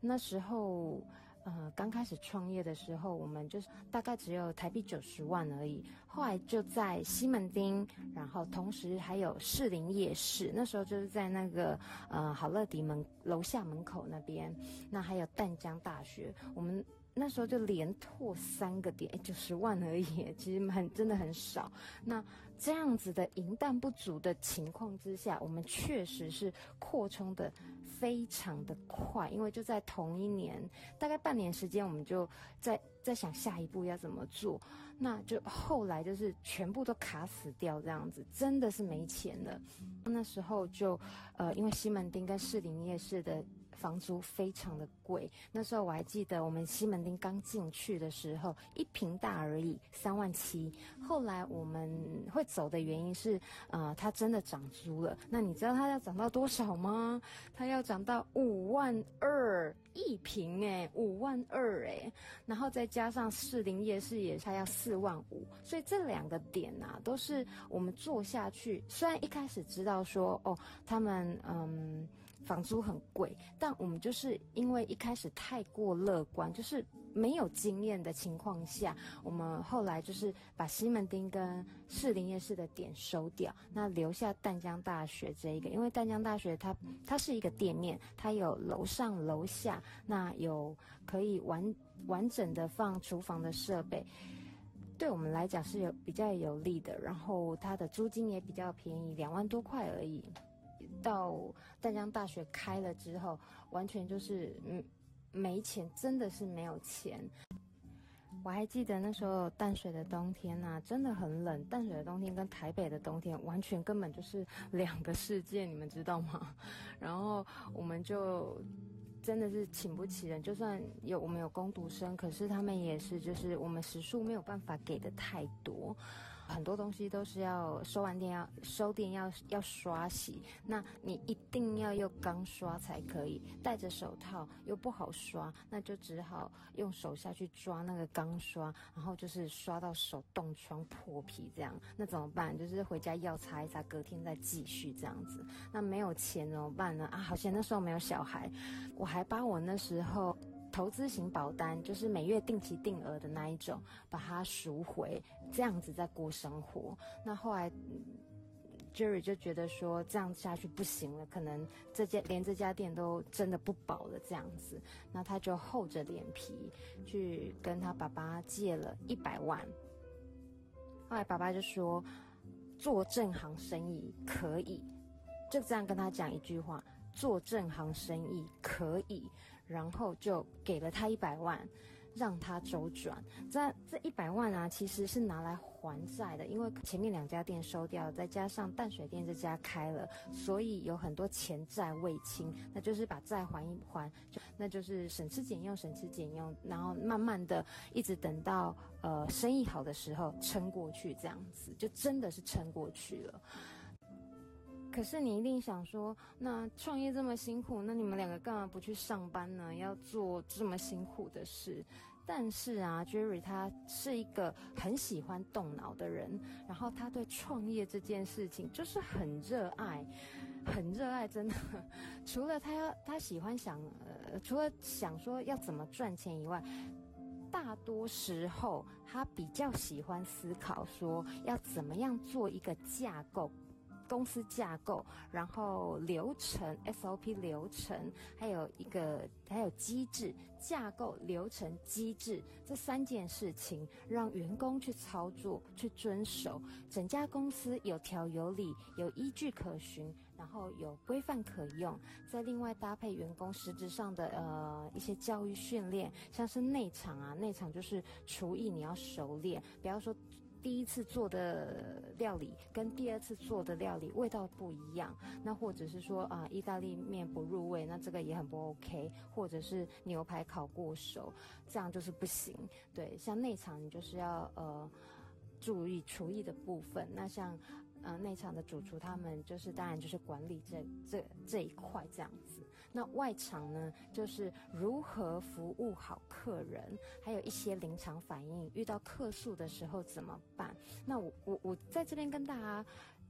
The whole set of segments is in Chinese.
那时候，呃，刚开始创业的时候，我们就是大概只有台币九十万而已。后来就在西门町，然后同时还有士林夜市，那时候就是在那个呃好乐迪门楼下门口那边。那还有淡江大学，我们。那时候就连拓三个点，九十万而已，其实很真的很少。那这样子的银弹不足的情况之下，我们确实是扩充的非常的快，因为就在同一年，大概半年时间，我们就在在想下一步要怎么做。那就后来就是全部都卡死掉，这样子真的是没钱了。那时候就呃，因为西门町跟士林夜市的。房租非常的贵，那时候我还记得，我们西门町刚进去的时候，一平大而已，三万七。后来我们会走的原因是，呃，它真的涨租了。那你知道它要涨到多少吗？它要涨到五万二一平，哎，五万二，哎，然后再加上士林夜市也才要四万五，所以这两个点啊，都是我们做下去。虽然一开始知道说，哦，他们嗯。房租很贵，但我们就是因为一开始太过乐观，就是没有经验的情况下，我们后来就是把西门町跟士林夜市的点收掉，那留下淡江大学这一个，因为淡江大学它它是一个店面，它有楼上楼下，那有可以完完整的放厨房的设备，对我们来讲是有比较有利的，然后它的租金也比较便宜，两万多块而已。到淡江大学开了之后，完全就是嗯没钱，真的是没有钱。我还记得那时候淡水的冬天呐、啊，真的很冷。淡水的冬天跟台北的冬天完全根本就是两个世界，你们知道吗？然后我们就。真的是请不起人，就算有我们有工读生，可是他们也是，就是我们时数没有办法给的太多，很多东西都是要收完电要收电要要刷洗，那你一定要用钢刷才可以，戴着手套又不好刷，那就只好用手下去抓那个钢刷，然后就是刷到手冻疮破皮这样，那怎么办？就是回家药擦一擦，隔天再继续这样子。那没有钱怎么办呢？啊，好像那时候没有小孩，我。还把我那时候投资型保单，就是每月定期定额的那一种，把它赎回，这样子在过生活。那后来，Jerry 就觉得说这样下去不行了，可能这家连这家店都真的不保了这样子。那他就厚着脸皮去跟他爸爸借了一百万。后来爸爸就说，做正行生意可以，就这样跟他讲一句话。做正行生意可以，然后就给了他一百万，让他周转。这这一百万啊，其实是拿来还债的，因为前面两家店收掉了，再加上淡水店这家开了，所以有很多钱债未清，那就是把债还一还，就那就是省吃俭用，省吃俭用，然后慢慢的一直等到呃生意好的时候撑过去，这样子就真的是撑过去了。可是你一定想说，那创业这么辛苦，那你们两个干嘛不去上班呢？要做这么辛苦的事？但是啊，Jerry 他是一个很喜欢动脑的人，然后他对创业这件事情就是很热爱，很热爱，真的。除了他要他喜欢想，呃，除了想说要怎么赚钱以外，大多时候他比较喜欢思考说要怎么样做一个架构。公司架构，然后流程 SOP 流程，还有一个还有机制架构流程机制这三件事情，让员工去操作去遵守，整家公司有条有理，有依据可循，然后有规范可用，再另外搭配员工实质上的呃一些教育训练，像是内场啊，内场就是厨艺你要熟练，不要说。第一次做的料理跟第二次做的料理味道不一样，那或者是说啊，意大利面不入味，那这个也很不 OK，或者是牛排烤过熟，这样就是不行。对，像内场你就是要呃注意厨艺的部分，那像。呃，内场的主厨他们就是，当然就是管理这这这一块这样子。那外场呢，就是如何服务好客人，还有一些临场反应，遇到客诉的时候怎么办？那我我我在这边跟大家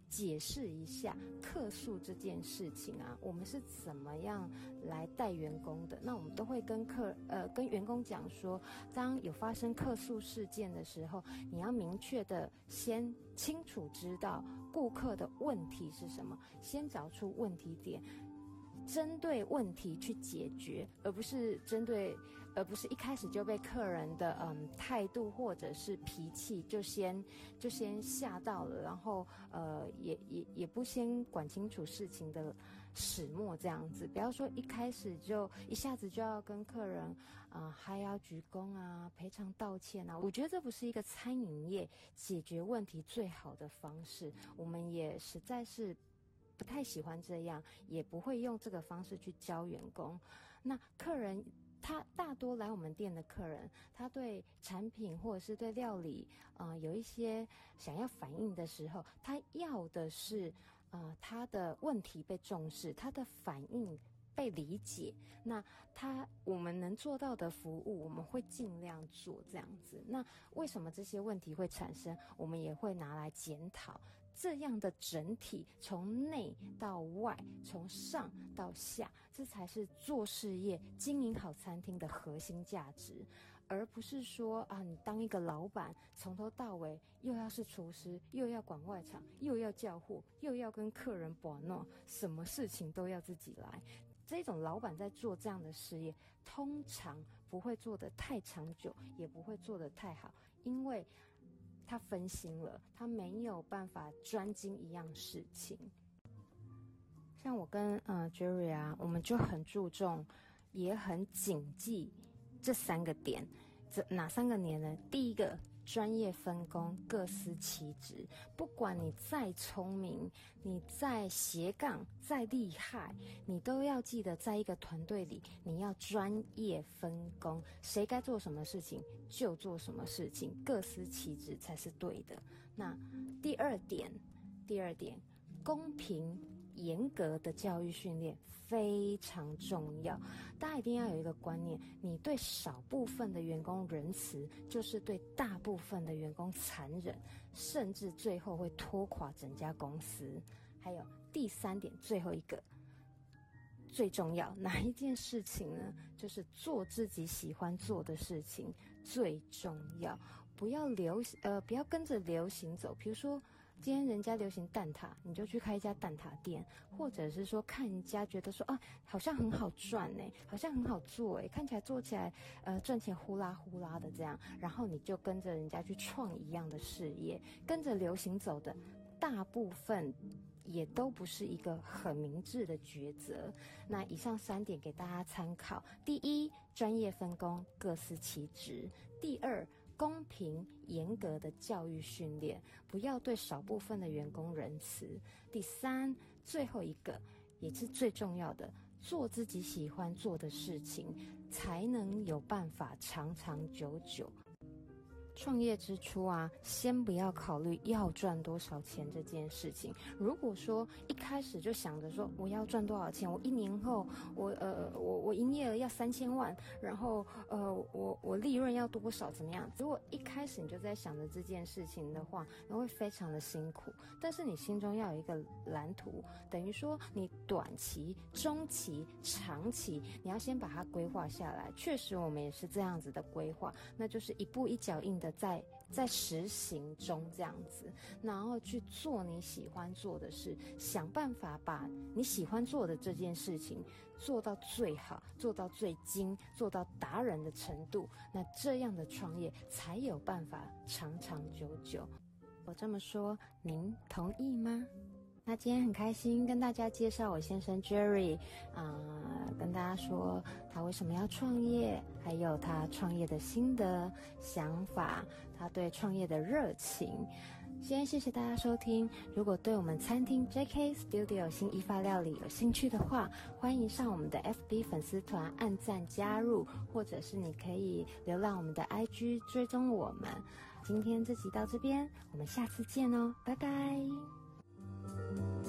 解释一下客诉这件事情啊，我们是怎么样来带员工的？那我们都会跟客呃跟员工讲说，当有发生客诉事件的时候，你要明确的先清楚知道顾客的问题是什么，先找出问题点。针对问题去解决，而不是针对，而不是一开始就被客人的嗯态度或者是脾气就先就先吓到了，然后呃也也也不先管清楚事情的始末这样子。不要说一开始就一下子就要跟客人啊、呃、还要鞠躬啊赔偿道歉啊，我觉得这不是一个餐饮业解决问题最好的方式。我们也实在是。不太喜欢这样，也不会用这个方式去教员工。那客人他大多来我们店的客人，他对产品或者是对料理，呃，有一些想要反映的时候，他要的是，呃，他的问题被重视，他的反应被理解。那他我们能做到的服务，我们会尽量做这样子。那为什么这些问题会产生？我们也会拿来检讨。这样的整体，从内到外，从上到下，这才是做事业、经营好餐厅的核心价值，而不是说啊，你当一个老板，从头到尾又要是厨师，又要管外场，又要叫货，又要跟客人把弄，什么事情都要自己来。这种老板在做这样的事业，通常不会做得太长久，也不会做得太好，因为。他分心了，他没有办法专精一样事情。像我跟呃 Jerry 啊，我们就很注重，也很谨记这三个点。这哪三个年呢？第一个。专业分工，各司其职。不管你再聪明，你再斜杠，再厉害，你都要记得，在一个团队里，你要专业分工，谁该做什么事情就做什么事情，各司其职才是对的。那第二点，第二点，公平。严格的教育训练非常重要，大家一定要有一个观念：你对少部分的员工仁慈，就是对大部分的员工残忍，甚至最后会拖垮整家公司。还有第三点，最后一个最重要，哪一件事情呢？就是做自己喜欢做的事情最重要，不要流呃，不要跟着流行走，比如说。今天人家流行蛋挞，你就去开一家蛋挞店，或者是说看人家觉得说啊，好像很好赚呢，好像很好做哎，看起来做起来呃赚钱呼啦呼啦的这样，然后你就跟着人家去创一样的事业，跟着流行走的，大部分也都不是一个很明智的抉择。那以上三点给大家参考：第一，专业分工，各司其职；第二。公平严格的教育训练，不要对少部分的员工仁慈。第三，最后一个也是最重要的，做自己喜欢做的事情，才能有办法长长久久。创业之初啊，先不要考虑要赚多少钱这件事情。如果说一开始就想着说我要赚多少钱，我一年后我呃我我营业额要三千万，然后呃我我利润要多少怎么样？如果一开始你就在想着这件事情的话，那会非常的辛苦。但是你心中要有一个蓝图，等于说你短期、中期、长期，你要先把它规划下来。确实，我们也是这样子的规划，那就是一步一脚印的。在在实行中这样子，然后去做你喜欢做的事，想办法把你喜欢做的这件事情做到最好，做到最精，做到达人的程度。那这样的创业才有办法长长久久。我这么说，您同意吗？那今天很开心跟大家介绍我先生 Jerry，啊、跟大家说他为什么要创业，还有他创业的心得、想法，他对创业的热情。先谢谢大家收听。如果对我们餐厅 JK Studio 新义法料理有兴趣的话，欢迎上我们的 FB 粉丝团按赞加入，或者是你可以浏览我们的 IG 追踪我们。今天这集到这边，我们下次见哦，拜拜。Bye.